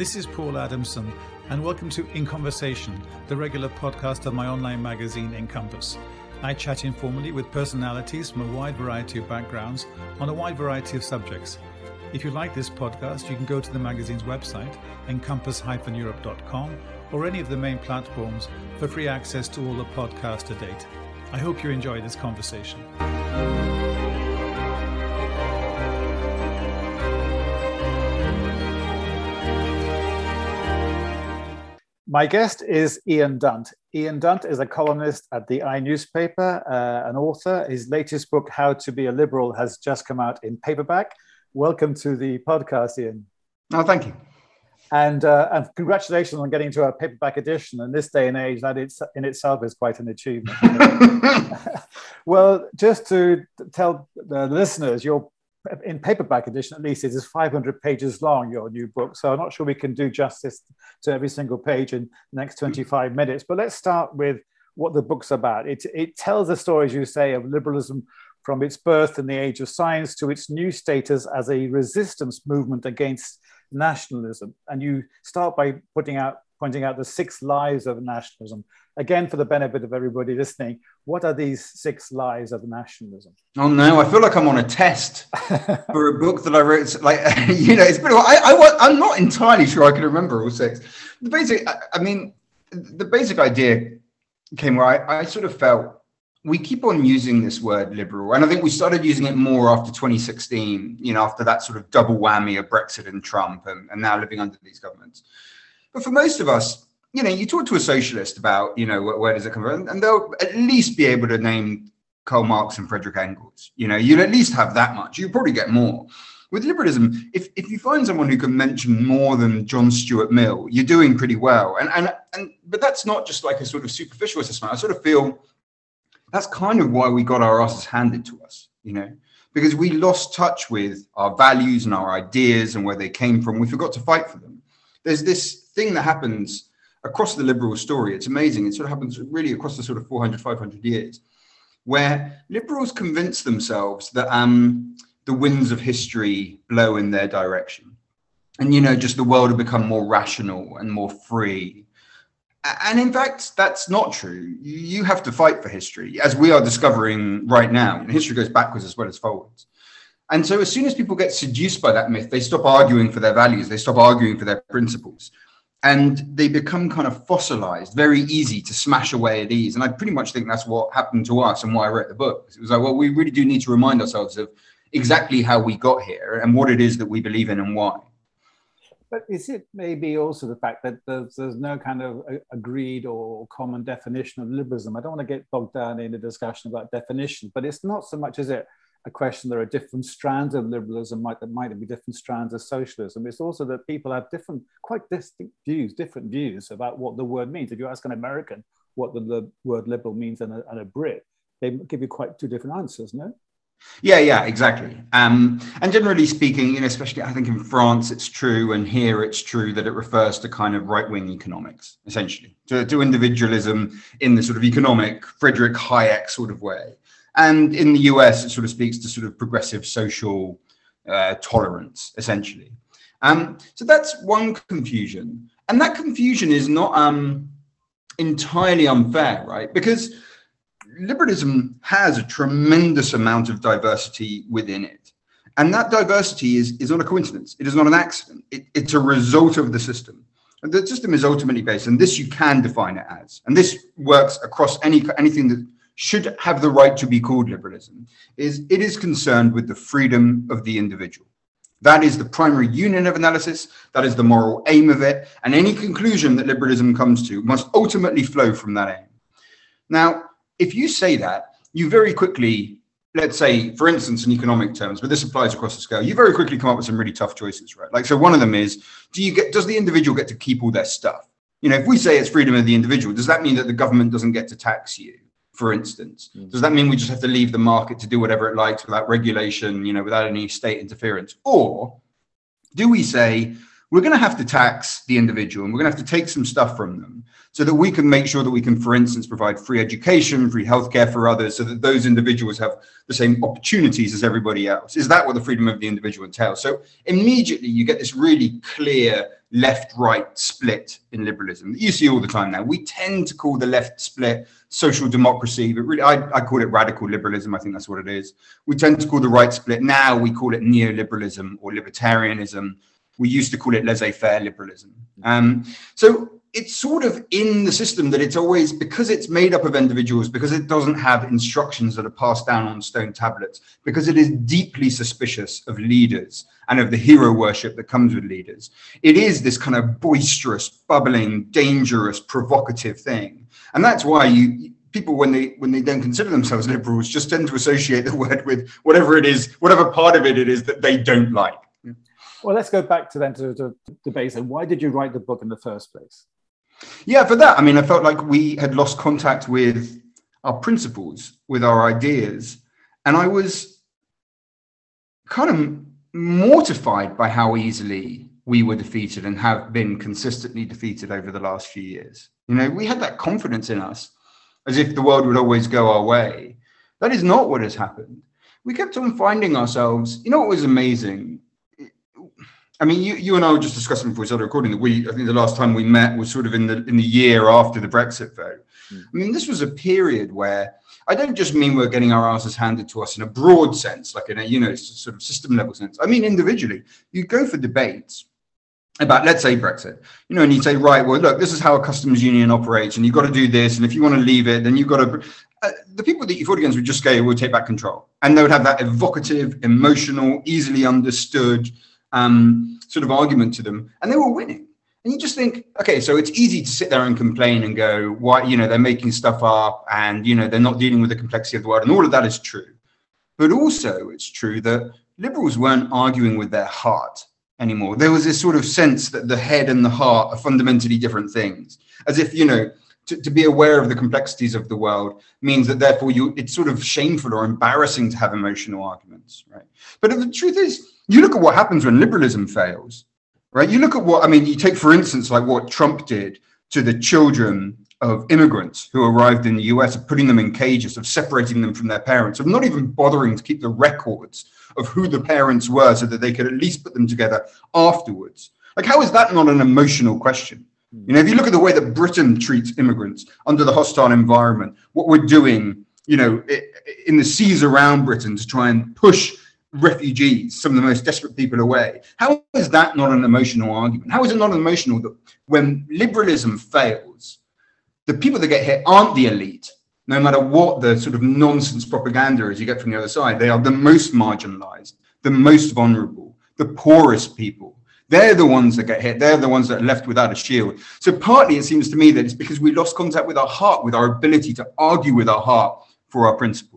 This is Paul Adamson, and welcome to In Conversation, the regular podcast of my online magazine, Encompass. I chat informally with personalities from a wide variety of backgrounds on a wide variety of subjects. If you like this podcast, you can go to the magazine's website, encompass-europe.com, or any of the main platforms for free access to all the podcasts to date. I hope you enjoy this conversation. My guest is Ian Dunt. Ian Dunt is a columnist at the i newspaper, uh, an author. His latest book, How to Be a Liberal, has just come out in paperback. Welcome to the podcast, Ian. Oh, thank you. And, uh, and congratulations on getting to a paperback edition. In this day and age, that it's, in itself is quite an achievement. well, just to tell the listeners, your in paperback edition at least it is 500 pages long your new book. So i'm not sure we can do justice to every single page in the next hmm. 25 minutes. But let's start with what the book's about. It, it tells the story as you say of liberalism from its birth in the age of science to its new status as a resistance movement against nationalism. And you start by putting out pointing out the six lies of nationalism again, for the benefit of everybody listening, what are these six lies of nationalism? Oh no, I feel like I'm on a test for a book that I wrote. Like you know, it's been. I, I I'm not entirely sure I can remember all six. The basic, I, I mean, the basic idea came where I, I sort of felt we keep on using this word liberal, and I think we started using it more after 2016. You know, after that sort of double whammy of Brexit and Trump, and, and now living under these governments. But for most of us, you know, you talk to a socialist about, you know, where, where does it come from, and they'll at least be able to name Karl Marx and Frederick Engels. You know, you'll at least have that much. You'll probably get more. With liberalism, if, if you find someone who can mention more than John Stuart Mill, you're doing pretty well. And and and but that's not just like a sort of superficial assessment. I sort of feel that's kind of why we got our asses handed to us, you know, because we lost touch with our values and our ideas and where they came from. We forgot to fight for them. There's this thing that happens across the liberal story. It's amazing. It sort of happens really across the sort of 400, 500 years, where liberals convince themselves that um, the winds of history blow in their direction. And, you know, just the world will become more rational and more free. And in fact, that's not true. You have to fight for history, as we are discovering right now. History goes backwards as well as forwards. And so, as soon as people get seduced by that myth, they stop arguing for their values, they stop arguing for their principles and they become kind of fossilized, very easy to smash away at ease. And I pretty much think that's what happened to us and why I wrote the book. It was like, well, we really do need to remind ourselves of exactly how we got here and what it is that we believe in and why. But is it maybe also the fact that there's, there's no kind of uh, agreed or common definition of liberalism? I don't want to get bogged down in a discussion about definition, but it's not so much as it a question there are different strands of liberalism might there might be different strands of socialism it's also that people have different quite distinct views different views about what the word means if you ask an american what the, the word liberal means and a, and a brit they give you quite two different answers no yeah, yeah, exactly. Um, and generally speaking, you know, especially I think in France it's true, and here it's true that it refers to kind of right-wing economics, essentially, to, to individualism in the sort of economic Frederick Hayek sort of way. And in the US, it sort of speaks to sort of progressive social uh, tolerance, essentially. Um, so that's one confusion. And that confusion is not um, entirely unfair, right? Because liberalism has a tremendous amount of diversity within it. And that diversity is, is not a coincidence. It is not an accident. It, it's a result of the system. And the system is ultimately based, and this you can define it as. And this works across any anything that should have the right to be called liberalism is it is concerned with the freedom of the individual. That is the primary union of analysis. That is the moral aim of it. And any conclusion that liberalism comes to must ultimately flow from that aim. Now, if you say that, you very quickly, let's say, for instance, in economic terms, but this applies across the scale, you very quickly come up with some really tough choices, right? Like, so one of them is, do you get, does the individual get to keep all their stuff? You know, if we say it's freedom of the individual, does that mean that the government doesn't get to tax you? For instance. Mm. Does that mean we just have to leave the market to do whatever it likes without regulation, you know, without any state interference? Or do we say we're going to have to tax the individual and we're going to have to take some stuff from them so that we can make sure that we can, for instance, provide free education, free healthcare for others so that those individuals have the same opportunities as everybody else? Is that what the freedom of the individual entails? So immediately you get this really clear left right split in liberalism you see all the time now. We tend to call the left split social democracy, but really I, I call it radical liberalism. I think that's what it is. We tend to call the right split now, we call it neoliberalism or libertarianism. We used to call it laissez faire liberalism. Um, so it's sort of in the system that it's always because it's made up of individuals because it doesn't have instructions that are passed down on stone tablets because it is deeply suspicious of leaders and of the hero worship that comes with leaders it is this kind of boisterous bubbling dangerous provocative thing. And that's why you people when they when they don't consider themselves liberals just tend to associate the word with whatever it is whatever part of it it is that they don't like. Well let's go back to then to the debate and why did you write the book in the first place yeah, for that, I mean, I felt like we had lost contact with our principles, with our ideas. And I was kind of mortified by how easily we were defeated and have been consistently defeated over the last few years. You know, we had that confidence in us as if the world would always go our way. That is not what has happened. We kept on finding ourselves, you know, what was amazing I mean, you, you and I were just discussing before we started recording that we, I think the last time we met was sort of in the in the year after the Brexit vote. Mm. I mean, this was a period where I don't just mean we're getting our asses handed to us in a broad sense, like in a you know sort of system level sense. I mean, individually, you go for debates about let's say Brexit, you know, and you say, right, well, look, this is how a customs union operates, and you've got to do this, and if you want to leave it, then you've got to. Uh, the people that you fought against would just go, we'll take back control, and they would have that evocative, emotional, easily understood um, sort of argument to them, and they were winning. And you just think, okay, so it's easy to sit there and complain and go, why, you know, they're making stuff up and, you know, they're not dealing with the complexity of the world. And all of that is true. But also, it's true that liberals weren't arguing with their heart anymore. There was this sort of sense that the head and the heart are fundamentally different things, as if, you know, to, to be aware of the complexities of the world means that therefore you it's sort of shameful or embarrassing to have emotional arguments, right? But the truth is, you look at what happens when liberalism fails, right? You look at what, I mean, you take, for instance, like what Trump did to the children of immigrants who arrived in the US, of putting them in cages, of separating them from their parents, of not even bothering to keep the records of who the parents were so that they could at least put them together afterwards. Like, how is that not an emotional question? Hmm. You know, if you look at the way that Britain treats immigrants under the hostile environment, what we're doing, you know, in the seas around Britain to try and push refugees, some of the most desperate people away. How is that not an emotional argument? How is it not emotional that when liberalism fails, the people that get hit aren't the elite, no matter what the sort of nonsense propaganda is you get from the other side, they are the most marginalized, the most vulnerable, the poorest people. They're the ones that get hit. They're the ones that are left without a shield. So partly it seems to me that it's because we lost contact with our heart, with our ability to argue with our heart for our principles.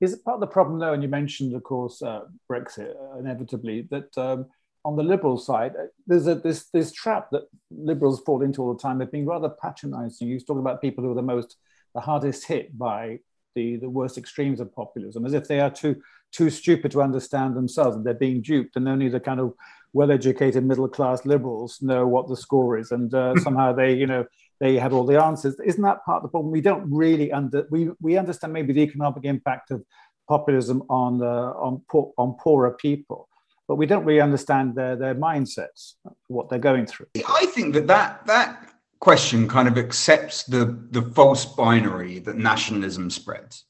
Is part of the problem, though? And you mentioned, of course, uh, Brexit uh, inevitably that um, on the liberal side, uh, there's a this this trap that liberals fall into all the time. They've been rather patronising. You talk about people who are the most the hardest hit by the the worst extremes of populism, as if they are too too stupid to understand themselves and they're being duped, and only the kind of well-educated middle-class liberals know what the score is, and uh, somehow they, you know, they have all the answers. Isn't that part of the problem? We don't really under we we understand maybe the economic impact of populism on uh, on poor, on poorer people, but we don't really understand their their mindsets, what they're going through. I think that that that question kind of accepts the the false binary that nationalism spreads.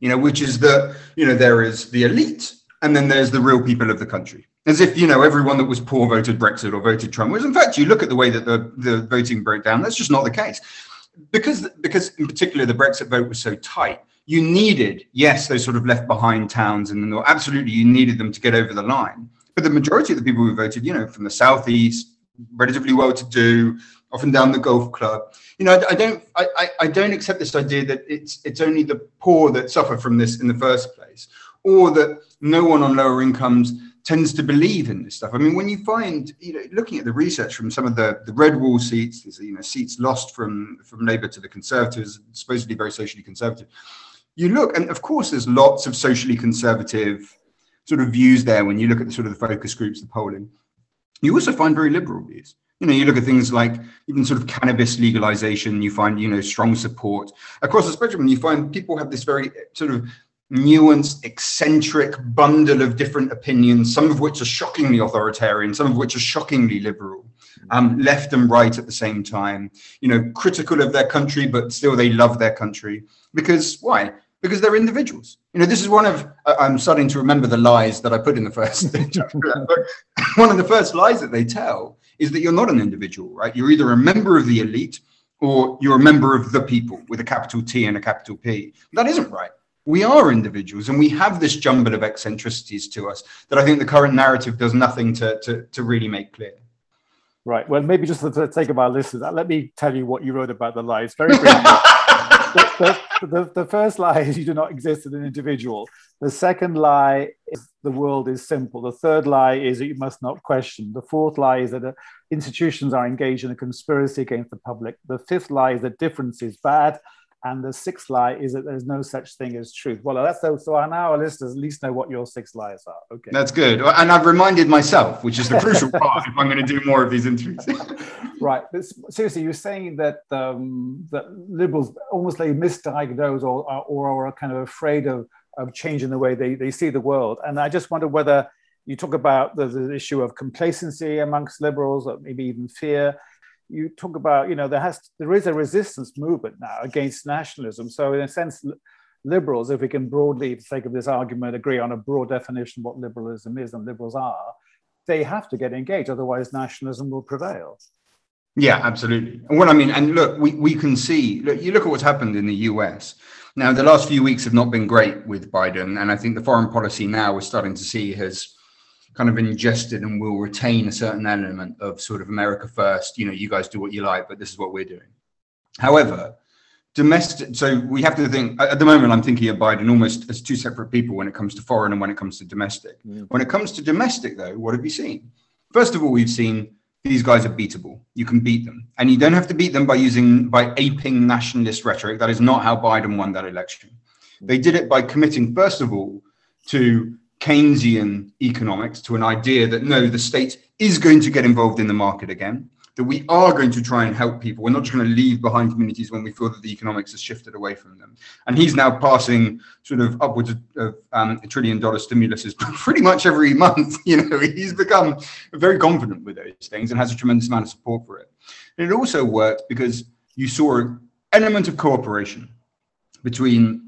You know, which is that you know there is the elite and then there's the real people of the country as if you know everyone that was poor voted Brexit or voted Trump. Whereas in fact, you look at the way that the, the voting broke down. That's just not the case, because because in particular the Brexit vote was so tight. You needed yes those sort of left behind towns and the north. Absolutely, you needed them to get over the line. But the majority of the people who voted, you know, from the southeast, relatively well-to-do, often down the golf club. You know, I, I don't I, I don't accept this idea that it's it's only the poor that suffer from this in the first place, or that no one on lower incomes tends to believe in this stuff. I mean, when you find, you know, looking at the research from some of the, the red wall seats, you know seats lost from from Labour to the Conservatives, supposedly very socially conservative. You look, and of course, there's lots of socially conservative sort of views there. When you look at the sort of the focus groups, the polling, you also find very liberal views. You know, you look at things like even sort of cannabis legalization. You find, you know, strong support across the spectrum, you find people have this very sort of nuanced, eccentric bundle of different opinions, some of which are shockingly authoritarian, some of which are shockingly liberal. um, left and right at the same time, you know, critical of their country, but still they love their country. Because why? Because they're individuals. You know, this is one of, I'm starting to remember the lies that I put in the first one of the first lies that they tell is that you're not an individual, right? You're either a member of the elite or you're a member of the people with a capital T and a capital P. That isn't right. We are individuals and we have this jumble of eccentricities to us that I think the current narrative does nothing to, to, to really make clear. Right. Well, maybe just for the sake of our listeners, let me tell you what you wrote about the lies very briefly. the, the, the, the, first lie is you do not exist as an individual. The second lie is the world is simple. The third lie is that you must not question. The fourth lie is that uh, institutions are engaged in a conspiracy against the public. The fifth lie is that difference is bad. And the sixth lie is that there's no such thing as truth. Well, that's so, so now our listeners at least know what your six lies are. Okay. That's good. And I've reminded myself, which is the crucial part if I'm going to do more of these interviews. right. But seriously, you're saying that um, that liberals almost like misdiagnose or, or are kind of afraid of, of changing the way they, they see the world. And I just wonder whether you talk about the, the issue of complacency amongst liberals, or maybe even fear you talk about, you know, there has there is a resistance movement now against nationalism. So in a sense, liberals, if we can broadly, for the sake of this argument, agree on a broad definition of what liberalism is and liberals are, they have to get engaged. Otherwise, nationalism will prevail. Yeah, absolutely. And what I mean, and look, we, we can see, look, you look at what's happened in the US. Now, the last few weeks have not been great with Biden. And I think the foreign policy now we're starting to see has kind of ingested and will retain a certain element of sort of America first. You know, you guys do what you like, but this is what we're doing. However, domestic. So we have to think at the moment. I'm thinking of Biden almost as two separate people when it comes to foreign and when it comes to domestic. Mm. When it comes to domestic, though, what have you seen? First of all, we've seen these guys are beatable. You can beat them, and you don't have to beat them by using by aping nationalist rhetoric. That is not how Biden won that election. They did it by committing, first of all, to Keynesian economics to an idea that no, the state is going to get involved in the market again, that we are going to try and help people. We're not just going to leave behind communities when we feel that the economics has shifted away from them. And he's now passing sort of upwards of, um, a trillion dollar stimuluses pretty much every month. You know, he's become very confident with those things and has a tremendous amount of support for it. And it also worked because you saw an element of cooperation between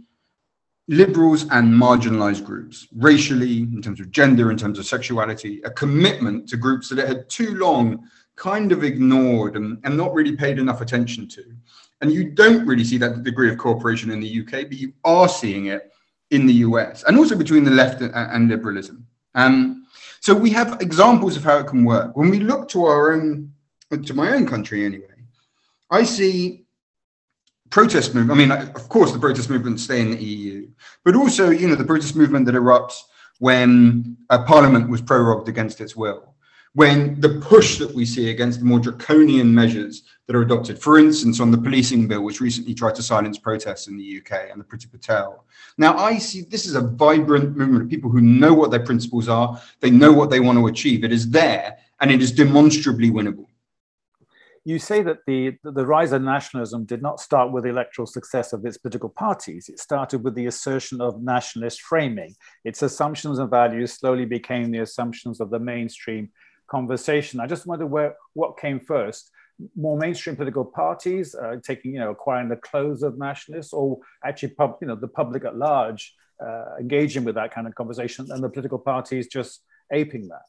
liberals and marginalized groups, racially, in terms of gender, in terms of sexuality, a commitment to groups that it had too long kind of ignored and, and not really paid enough attention to. And you don't really see that degree of cooperation in the UK, but you are seeing it in the US and also between the left and, and liberalism. Um, so we have examples of how it can work. When we look to our own, to my own country anyway, I see protest movement. I mean, of course, the protest movement stay in the EU, but also, you know, the protest movement that erupts when a parliament was prorogued against its will, when the push that we see against the more draconian measures that are adopted, for instance, on the policing bill, which recently tried to silence protests in the UK and the Priti Patel. Now, I see this is a vibrant movement of people who know what their principles are, they know what they want to achieve. It is there and it is demonstrably winnable you say that the, the rise of nationalism did not start with the electoral success of its political parties. It started with the assertion of nationalist framing. Its assumptions and values slowly became the assumptions of the mainstream conversation. I just wonder where what came first: more mainstream political parties uh, taking, you know, acquiring the clothes of nationalists, or actually, pub, you know, the public at large uh, engaging with that kind of conversation, and the political parties just aping that.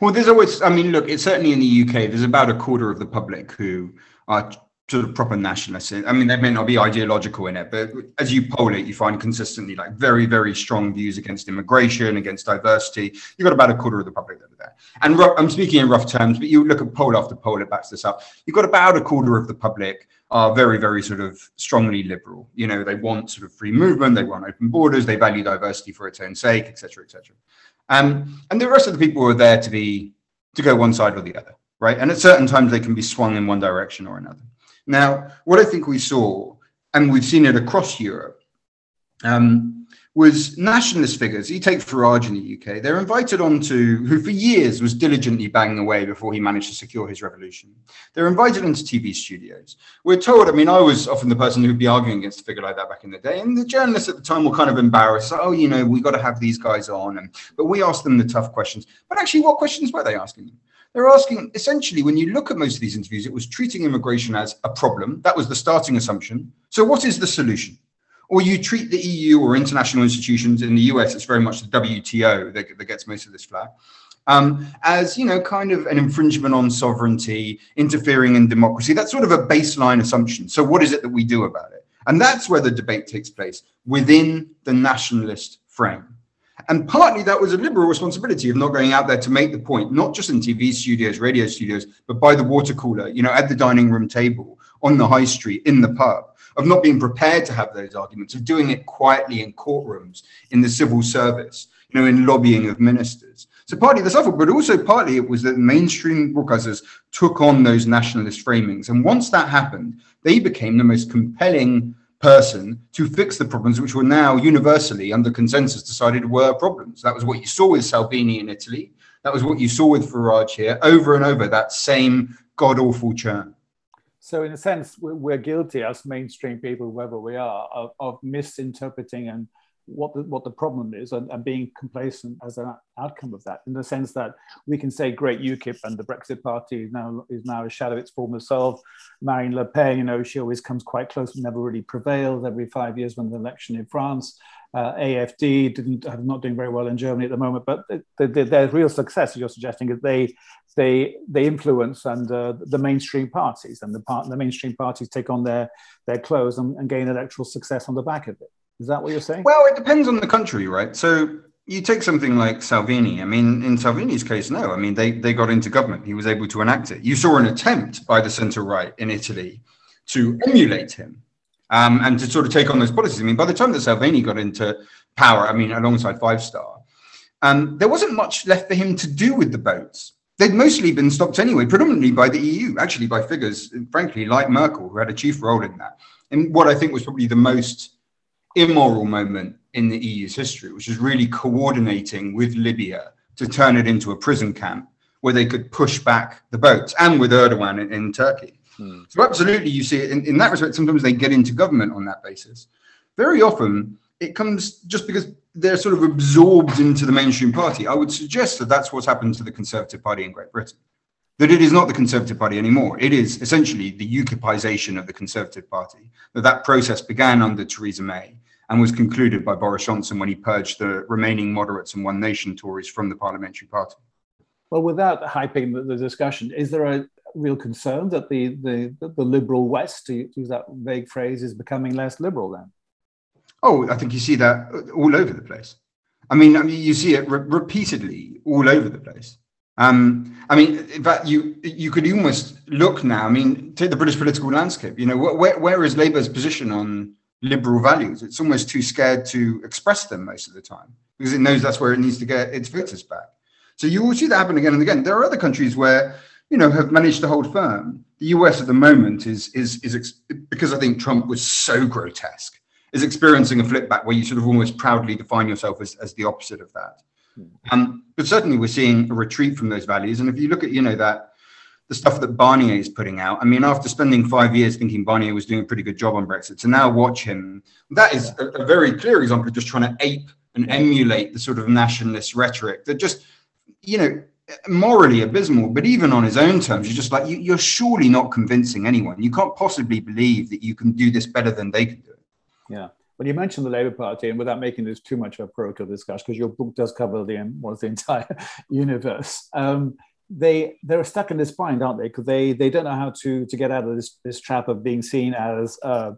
Well, there's always, I mean, look, it's certainly in the UK, there's about a quarter of the public who are sort of proper nationalists. I mean, they may not be ideological in it, but as you poll it, you find consistently like very, very strong views against immigration, against diversity. You've got about a quarter of the public that are there. And I'm speaking in rough terms, but you look at poll after poll, it backs this up. You've got about a quarter of the public are very, very sort of strongly liberal. You know, they want sort of free movement, they want open borders, they value diversity for its own sake, etc., etc. Um, and the rest of the people are there to be to go one side or the other, right? And at certain times they can be swung in one direction or another. Now, what I think we saw, and we've seen it across Europe, um, was nationalist figures. You take Farage in the UK, they're invited onto, who for years was diligently banging away before he managed to secure his revolution. They're invited into TV studios. We're told, I mean, I was often the person who'd be arguing against a figure like that back in the day, and the journalists at the time were kind of embarrassed. Oh, you know, we got to have these guys on. And, but we asked them the tough questions. But actually, what questions were they asking they're asking essentially when you look at most of these interviews, it was treating immigration as a problem. That was the starting assumption. So, what is the solution? Or you treat the EU or international institutions in the US, it's very much the WTO that, that gets most of this flack. Um, as you know, kind of an infringement on sovereignty, interfering in democracy. That's sort of a baseline assumption. So, what is it that we do about it? And that's where the debate takes place within the nationalist frame. And partly that was a liberal responsibility of not going out there to make the point, not just in TV studios, radio studios, but by the water cooler, you know, at the dining room table, on the high street, in the pub, of not being prepared to have those arguments, of doing it quietly in courtrooms, in the civil service, you know, in lobbying of ministers. So partly the Suffolk, but also partly it was that mainstream broadcasters took on those nationalist framings. And once that happened, they became the most compelling person to fix the problems which were now universally under consensus decided were problems. That was what you saw with Salvini in Italy. That was what you saw with Farage here over and over, that same god awful churn. So, in a sense, we're guilty as mainstream people, wherever we are, of, of misinterpreting and what the, what the problem is and, and, being complacent as an outcome of that in the sense that we can say great UKIP and the Brexit party is now is now a shadow of its former self Marine Le Pen you know she always comes quite close but never really prevails every five years when the election in France. Uh, AFD didn't are not doing very well in Germany at the moment but the, the, their real success you're suggesting is they they they influence and uh, the mainstream parties and the part the mainstream parties take on their their clothes and, and gain electoral success on the back of it is that what you're saying? Well, it depends on the country, right? So you take something like Salvini. I mean, in Salvini's case, no. I mean, they, they got into government. He was able to enact it. You saw an attempt by the centre right in Italy to emulate him um, and to sort of take on those policies. I mean, by the time that Salvini got into power, I mean, alongside Five Star, um, there wasn't much left for him to do with the boats. They'd mostly been stopped anyway, predominantly by the EU, actually by figures, frankly, like Merkel, who had a chief role in that. And what I think was probably the most immoral moment in the EU's history, which is really coordinating with Libya to turn it into a prison camp where they could push back the boats and with Erdogan in, in Turkey. Hmm. So, absolutely, you see it in, in that respect. Sometimes they get into government on that basis. Very often, it comes just because they're sort of absorbed into the mainstream party. I would suggest that that's what's happened to the Conservative Party in Great Britain. That it is not the Conservative Party anymore. It is essentially the UKIPization of the Conservative Party. That that process began under Theresa May and was concluded by Boris Johnson when he purged the remaining moderates and One Nation Tories from the parliamentary party. Well, without hyping the, the discussion, is there a real concern that the, the, the liberal West, to use that vague phrase, is becoming less liberal then? Oh, I think you see that all over the place. I mean, I mean you see it re- repeatedly all over the place. Um, I mean, fact, you you could almost look now. I mean, take the British political landscape. You know, where where is Labour's position on liberal values. It's almost too scared to express them most of the time because it knows that's where it needs to get its voters back. So you will see that happen again and again. There are other countries where you know have managed to hold firm. The US at the moment is is is ex- because I think Trump was so grotesque is experiencing a flip back where you sort of almost proudly define yourself as, as the opposite of that. Hmm. Um, but certainly we're seeing a retreat from those values. And if you look at you know that the stuff that Barnier is putting out. I mean, after spending five years thinking Barnier was doing a pretty good job on Brexit, to now watch him, that is a, a very clear example of just trying to ape and emulate the sort of nationalist rhetoric that just, you know, morally abysmal. But even on his own terms, you're just like, you, you're surely not convincing anyone. You can't possibly believe that you can do this better than they can do it. Yeah. Well, you mentioned the Labour Party, and without making this too much of a parochial discussion, because your book does cover the um, was the entire universe. Um, they they're stuck in this bind, aren't they? Because they they don't know how to to get out of this this trap of being seen as uh,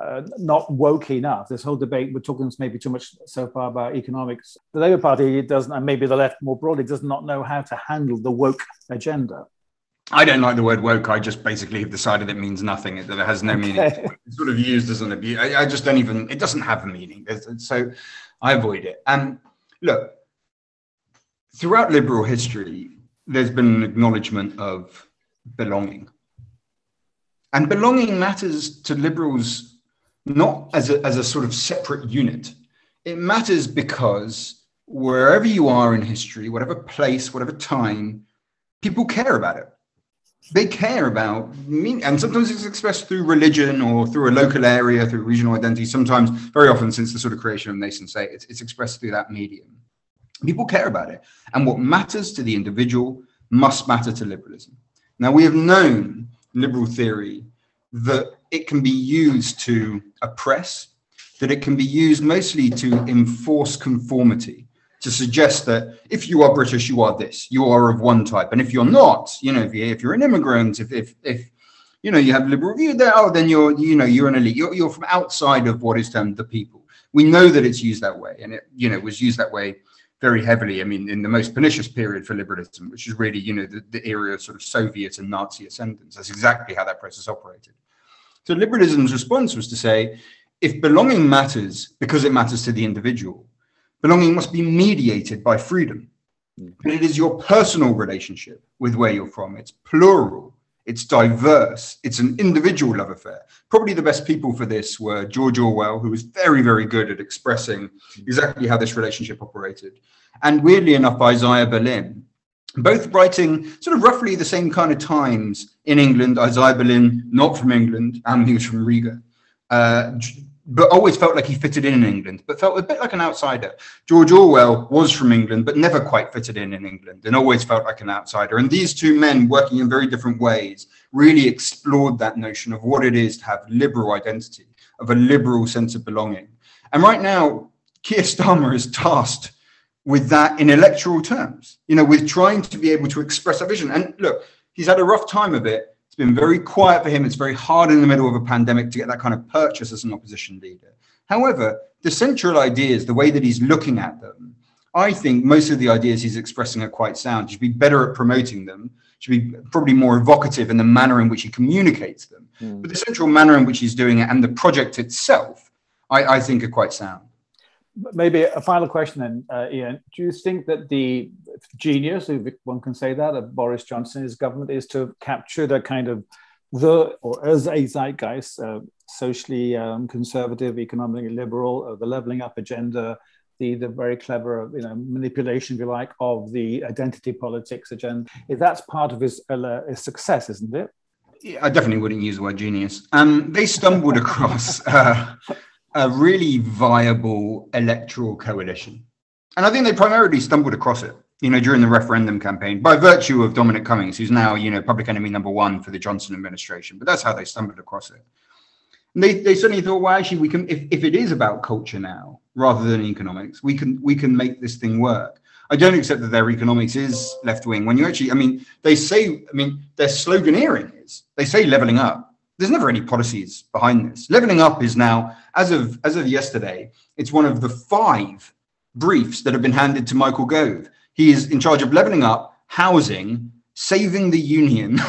uh, not woke enough. This whole debate we're talking maybe too much so far about economics. The Labour Party doesn't, and maybe the left more broadly, does not know how to handle the woke agenda. I don't like the word woke. I just basically have decided it means nothing. That it has no okay. meaning. It's sort of used as an abuse. I, I, just don't even. It doesn't have a meaning. So I avoid it. And look, throughout liberal history, there's been an acknowledgement of belonging. And belonging matters to liberals not as a, as a sort of separate unit. It matters because wherever you are in history, whatever place, whatever time, people care about it. They care about me, and sometimes it's expressed through religion or through a local area, through regional identity. Sometimes, very often, since the sort of creation of nation state, it's, it's expressed through that medium. People care about it. And what matters to the individual must matter to liberalism. Now, we have known liberal theory that it can be used to oppress, that it can be used mostly to enforce conformity, to suggest that if you are British, you are this, you are of one type. And if you're not, you know, if, you, if you're an immigrant, if, if, if you know, you have liberal view there, oh, then you're, you know, you're an elite. You're, you're from outside of what is termed the people. We know that it's used that way. And it, you know, was used that way very heavily. I mean, in the most pernicious period for liberalism, which is really, you know, the, the era of sort of Soviet and Nazi ascendance. That's exactly how that process operated. So liberalism's response was to say, if belonging matters because it matters to the individual, belonging must be mediated by freedom. But it is your personal relationship with where you're from. It's plural it's diverse. It's an individual love affair. Probably the best people for this were George Orwell, who was very, very good at expressing exactly how this relationship operated, and weirdly enough, Isaiah Berlin, both writing sort of roughly the same kind of times in England. Isaiah Berlin, not from England, and he was from Riga. Uh, but always felt like he fitted in in England, but felt a bit like an outsider. George Orwell was from England, but never quite fitted in in England and always felt like an outsider. And these two men, working in very different ways, really explored that notion of what it is to have liberal identity, of a liberal sense of belonging. And right now, Keir Starmer is tasked with that in electoral terms, you know, with trying to be able to express a vision. And look, he's had a rough time of it it's been very quiet for him. It's very hard in the middle of a pandemic to get that kind of purchase as an opposition leader. However, the central ideas, the way that he's looking at them, I think most of the ideas he's expressing are quite sound. He should be better at promoting them, should be probably more evocative in the manner in which he communicates them. Mm. But the central manner in which he's doing it and the project itself, I, I think are quite sound. Maybe a final question then, uh, Ian. Do you think that the genius, if one can say that, of Boris Johnson, his government, is to capture the kind of the or as a zeitgeist, uh, socially um, conservative, economically liberal, uh, the leveling up agenda, the the very clever you know manipulation, if you like, of the identity politics agenda. That's part of his, uh, his success, isn't it? Yeah, I definitely wouldn't use the word genius. Um, they stumbled across uh, a really viable electoral coalition. And I think they primarily stumbled across it, you know, during the referendum campaign by virtue of Dominic Cummings, who's now, you know, public enemy number one for the Johnson administration. But that's how they stumbled across it. And they, they suddenly thought, well, actually, we can, if, if it is about culture now rather than economics, we can we can make this thing work. I don't accept that their economics is left wing. When you actually, I mean, they say, I mean, their sloganeering is they say leveling up there's never any policies behind this. Leveling up is now, as of as of yesterday, it's one of the five briefs that have been handed to Michael Gove. He is in charge of leveling up, housing, saving the union,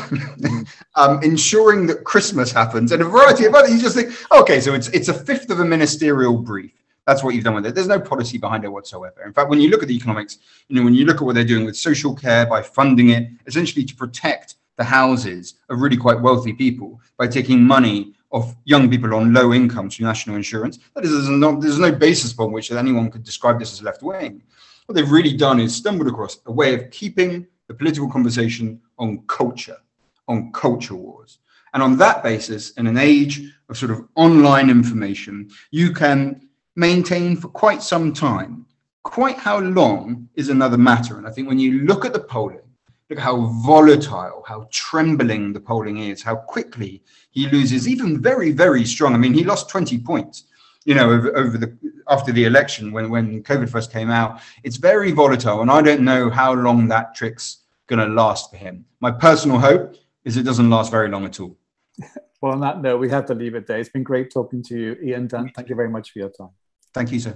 um, ensuring that Christmas happens, and a variety of other. You just think, okay, so it's it's a fifth of a ministerial brief. That's what you've done with it. There's no policy behind it whatsoever. In fact, when you look at the economics, you know, when you look at what they're doing with social care by funding it, essentially to protect the houses of really quite wealthy people by taking money of young people on low incomes through national insurance. That is, there's no, there's no basis upon which anyone could describe this as left wing. What they've really done is stumbled across a way of keeping the political conversation on culture, on culture wars. And on that basis, in an age of sort of online information, you can maintain for quite some time. Quite how long is another matter. And I think when you look at the polling, Look how volatile, how trembling the polling is, how quickly he loses, even very, very strong. I mean, he lost 20 points, you know, over, over the after the election when, when COVID first came out. It's very volatile, and I don't know how long that trick's going to last for him. My personal hope is it doesn't last very long at all. Well, on that note, we have to leave it there. It's been great talking to you, Ian Dunt. Thank you very much for your time. Thank you, sir.